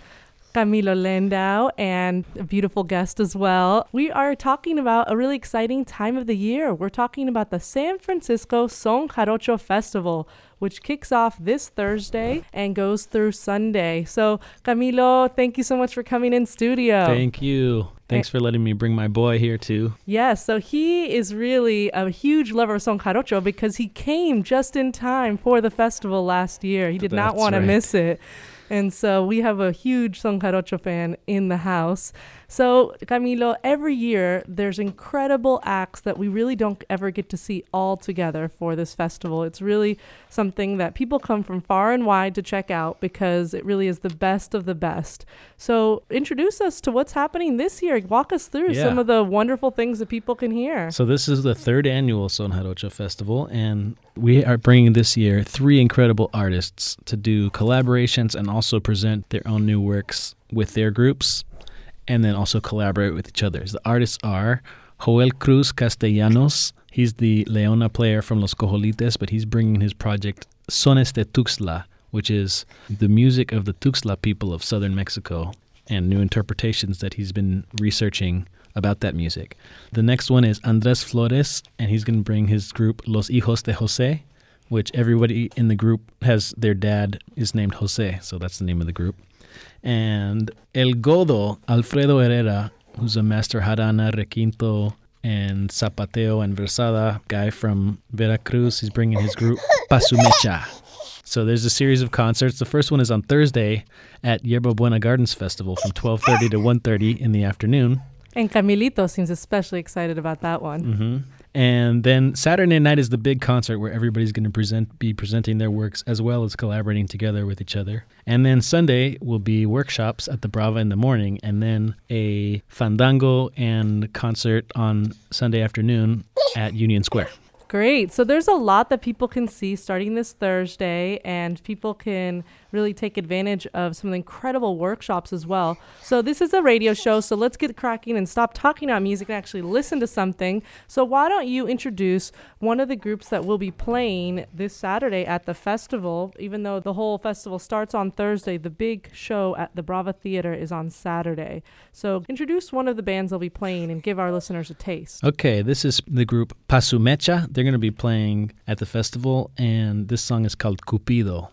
Camilo Landau and a beautiful guest as well. We are talking about a really exciting time of the year. We're talking about the San Francisco Son Jarocho Festival, which kicks off this Thursday and goes through Sunday. So, Camilo, thank you so much for coming in studio.
Thank you. Thanks eh. for letting me bring my boy here too.
Yes, so he is really a huge lover of Son Jarocho because he came just in time for the festival last year. He did not
That's
want to miss it. And so we have a huge Son Jarocho fan in the house. So, Camilo, every year there's incredible acts that we really don't ever get to see all together for this festival. It's really something that people come from far and wide to check out because it really is the best of the best. So, introduce us to what's happening this year. Walk us through some of the wonderful things that people can hear.
So this is the third annual Son Jarocho Festival, and we are bringing this year three incredible artists to do collaborations and also present their own new works with their groups, and then also collaborate with each other. The artists are Joel Cruz Castellanos. He's the Leona player from Los Cojolites, but he's bringing his project Sones de Tuxtla, which is the music of the Tuxtla people of southern Mexico and new interpretations that he's been researching about that music. The next one is Andres Flores, and he's going to bring his group Los Hijos de Jose, which everybody in the group has their dad is named Jose, so that's the name of the group. And El Godo, Alfredo Herrera, who's a master jarana, requinto, and zapateo and versada guy from Veracruz, he's bringing his group Pasumecha. So there's a series of concerts. The first one is on Thursday at Yerba Buena Gardens Festival from 12:30 to 1:30 in the afternoon.
And Camilito seems especially excited about that one.
hmm And then Saturday night is the big concert where everybody's going to present, be presenting their works as well as collaborating together with each other. And then Sunday will be workshops at the Brava in the morning, and then a fandango and concert on Sunday afternoon at Union Square.
Great. So there's a lot that people can see starting this Thursday, and people can really take advantage of some incredible workshops as well. So this is a radio show, so let's get cracking and stop talking about music and actually listen to something. So why don't you introduce one of the groups that will be playing this Saturday at the festival? Even though the whole festival starts on Thursday, the big show at the Brava Theater is on Saturday. So introduce one of the bands they'll be playing and give our listeners a taste.
Okay, this is the group Pasumecha. They're going to be playing at the festival, and this song is called Cupido.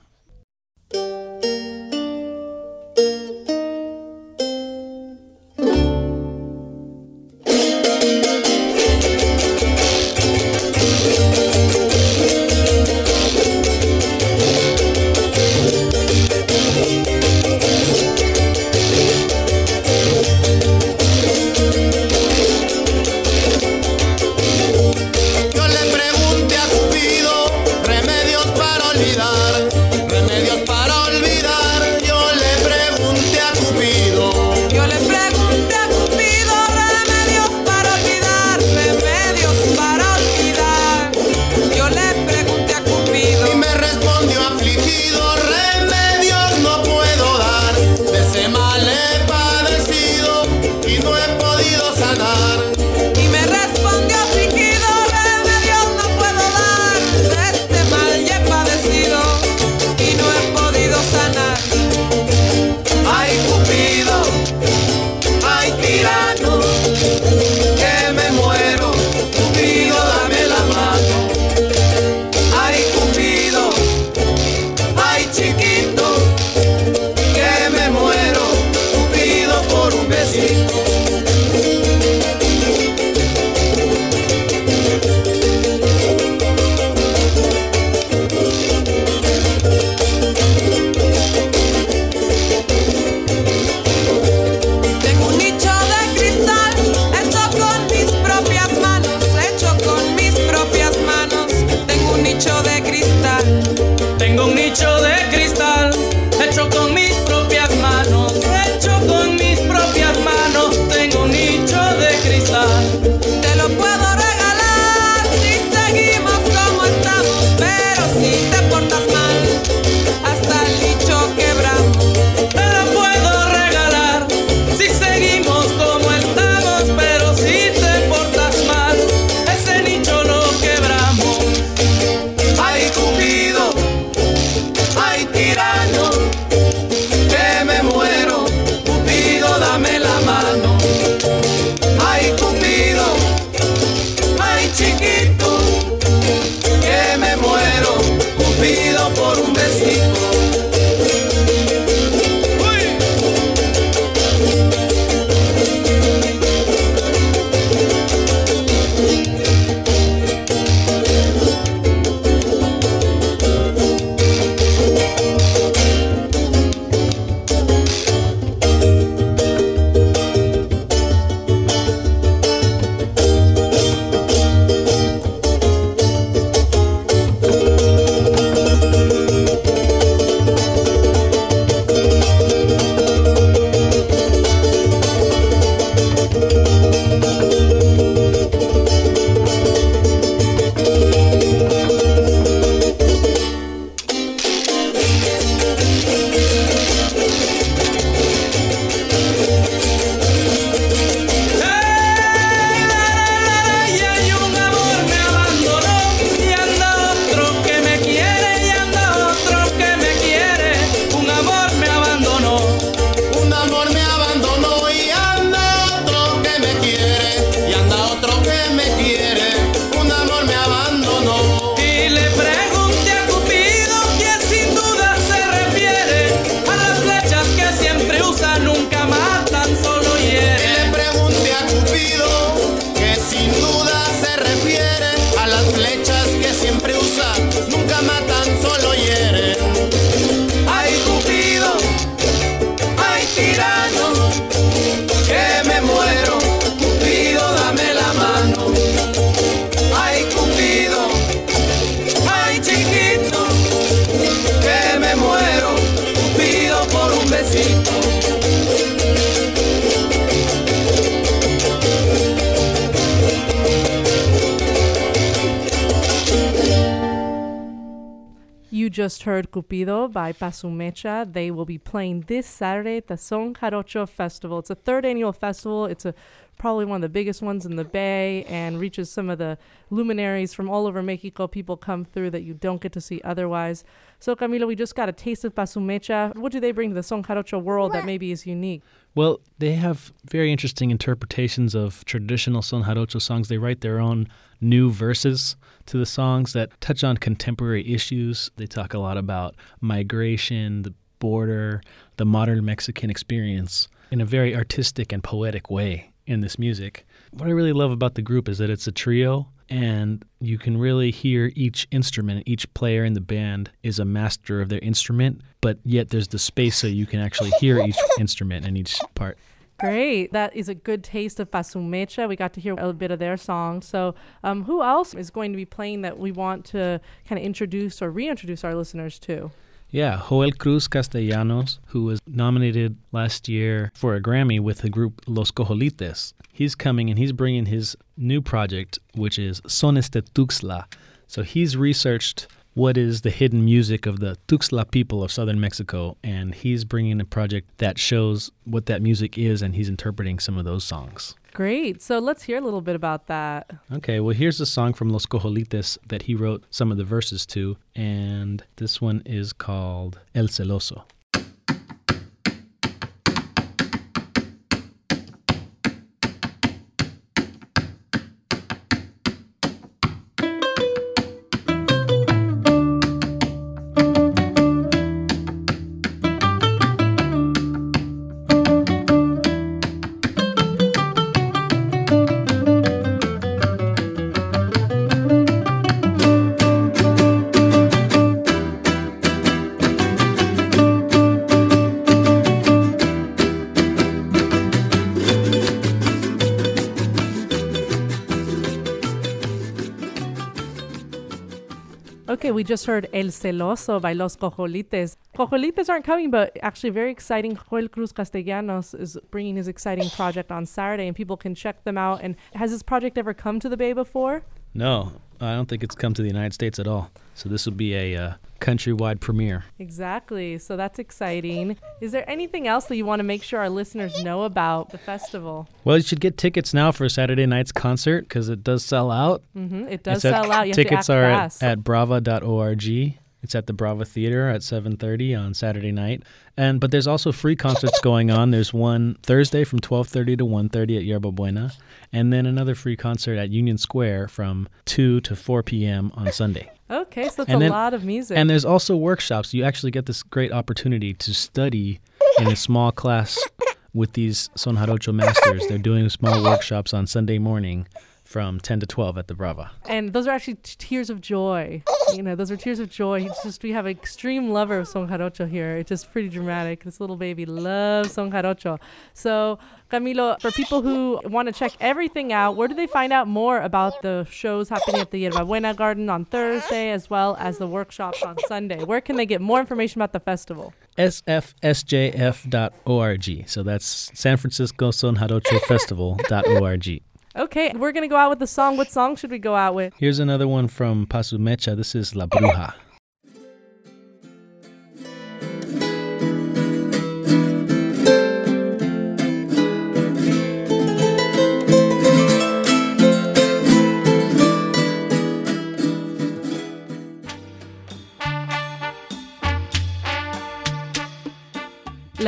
Cupido
by Pasumecha. They will be playing this Saturday at the Son Jarocho Festival. It's a third annual festival. It's a probably one of the biggest ones in the Bay and reaches some of the luminaries from all over Mexico. People come through that you don't get to see otherwise. So, Camilo, we just got a taste of Pasumecha. What do they bring to the Son Jarocho world that maybe is unique?
Well, they have very interesting interpretations of traditional Son Jarocho songs. They write their own new verses to the songs that touch on contemporary issues. They talk a lot about migration, the border, the modern Mexican experience in a very artistic and poetic way in this music. What I really love about the group is that it's a trio and you can really hear each instrument. Each player in the band is a master of their instrument, but yet there's the space so you can actually hear each instrument and each part.
Great. That is a good taste of Pasumecha. We got to hear a bit of their song. So, um, who else is going to be playing that we want to kind of introduce or reintroduce our listeners to?
Yeah, Joel Cruz Castellanos, who was nominated last year for a Grammy with the group Los Cojolites. He's coming and he's bringing his new project, which is Sones de Tuxtla. So he's researched what is the hidden music of the Tuxtla people of southern Mexico. And he's bringing a project that shows what that music is, and he's interpreting some of those songs.
Great. So let's hear a little bit about that.
Okay, well, here's a song from Los Cojolites that he wrote some of the verses to, and this one is called El Celoso.
Just heard El Celoso by Los Cojolites. Cojolites aren't coming, but actually, very exciting. Joel Cruz Castellanos is bringing his exciting project on Saturday, and people can check them out. And has this project ever come to the Bay before?
No, I don't think it's come to the United States at all. So this will be a uh, countrywide premiere.
Exactly. So that's exciting. Is there anything else that you want to make sure our listeners know about the festival?
Well, you should get tickets now for Saturday night's concert because it does sell out.
hmm It does
It's at-
sell out. You have to
tickets are
fast.
at, at brava.org. It's at the Brava Theater at 7:30 on Saturday night. And but there's also free concerts going on. There's one Thursday from 12:30 to 1:30 at Yerba Buena, and then another free concert at Union Square from 2 to 4 p.m. on Sunday.
Okay, so that's
And
a
then-
lot of music.
And there's also workshops. You actually get this great opportunity to study in a small class with these Son Jarocho masters. They're doing small workshops on Sunday morning from 10 to 12 at the Brava.
And those are actually t- tears of joy. You know, those are tears of joy. It's just we have an extreme lover of Son Jarocho here. It's just pretty dramatic. This little baby loves Son Jarocho. So, Camilo, for people who want to check everything out, where do they find out more about the shows happening at the Yerba Buena Garden on Thursday, as well as the workshops on Sunday? Where can they get more information about the festival?
sfsjf.org. So that's San Francisco Son Jarocho Festival.org.
Okay, we're gonna go out with the song. What song should we go out with?
Here's another one from Pasumecha. This is La Bruja.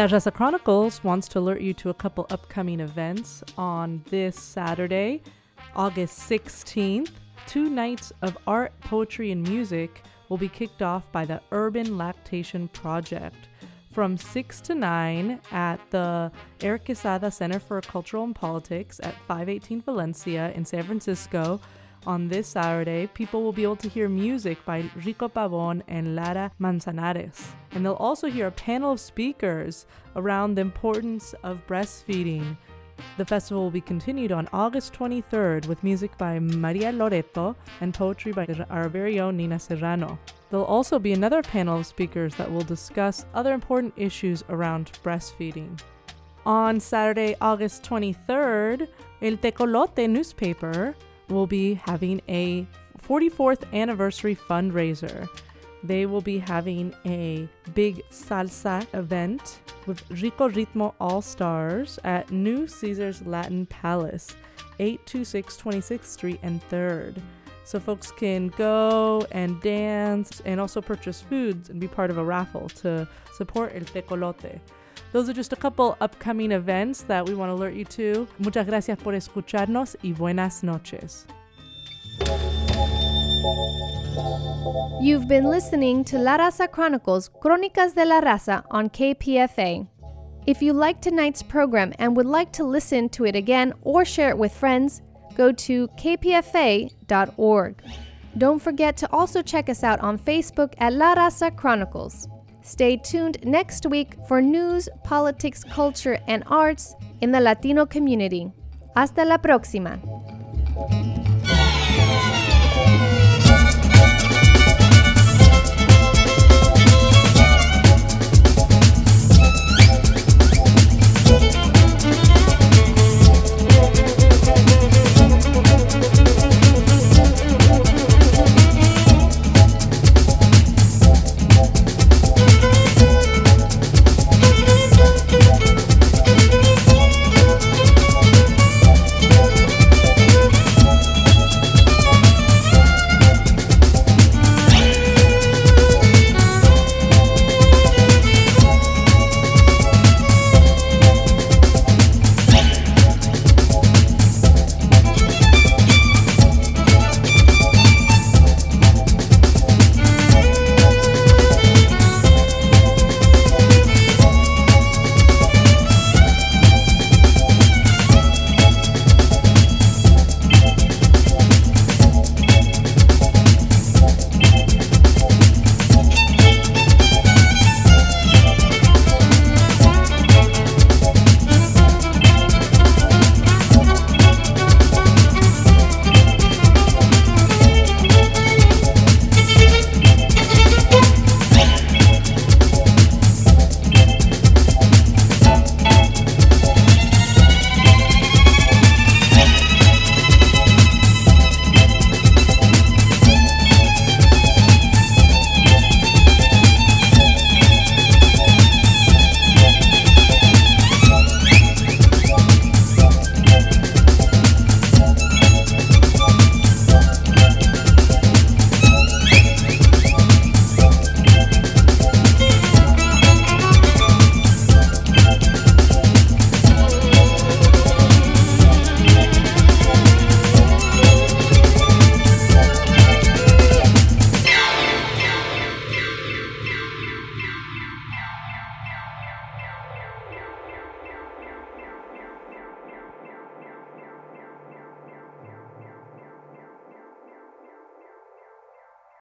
La Raza Chronicles wants to alert you to a couple upcoming events on this Saturday, August 16th. Two nights of art, poetry, and music will be kicked off by the Urban Lactation Project from 6 to 9 at the Eric Quesada Center for Cultural and Politics at 518 Valencia in San Francisco. On this Saturday, people will be able to hear music by Rico Pabón and Lara Manzanares. And they'll also hear a panel of speakers around the importance of breastfeeding. The festival will be continued on August 23rd with music by Maria Loreto and poetry by our very own Nina Serrano. There'll also be another panel of speakers that will discuss other important issues around breastfeeding. On Saturday, August 23rd, El Tecolote newspaper will be having a 44th anniversary fundraiser. They will be having a big salsa event with Rico Ritmo All Stars at New Caesars Latin Palace, 826 26th Street and 3rd. So folks can go and dance and also purchase foods and be part of a raffle to support El Tecolote. Those are just a couple upcoming events that we want to alert you to. Muchas gracias por escucharnos y buenas noches.
You've been listening to La Raza Chronicles Crónicas de la Raza on KPFA. If you liked tonight's program and would like to listen to it again or share it with friends, go to kpfa.org. Don't forget to also check us out on Facebook at La Raza Chronicles. Stay tuned next week for news, politics, culture, and arts in the Latino community. Hasta la próxima.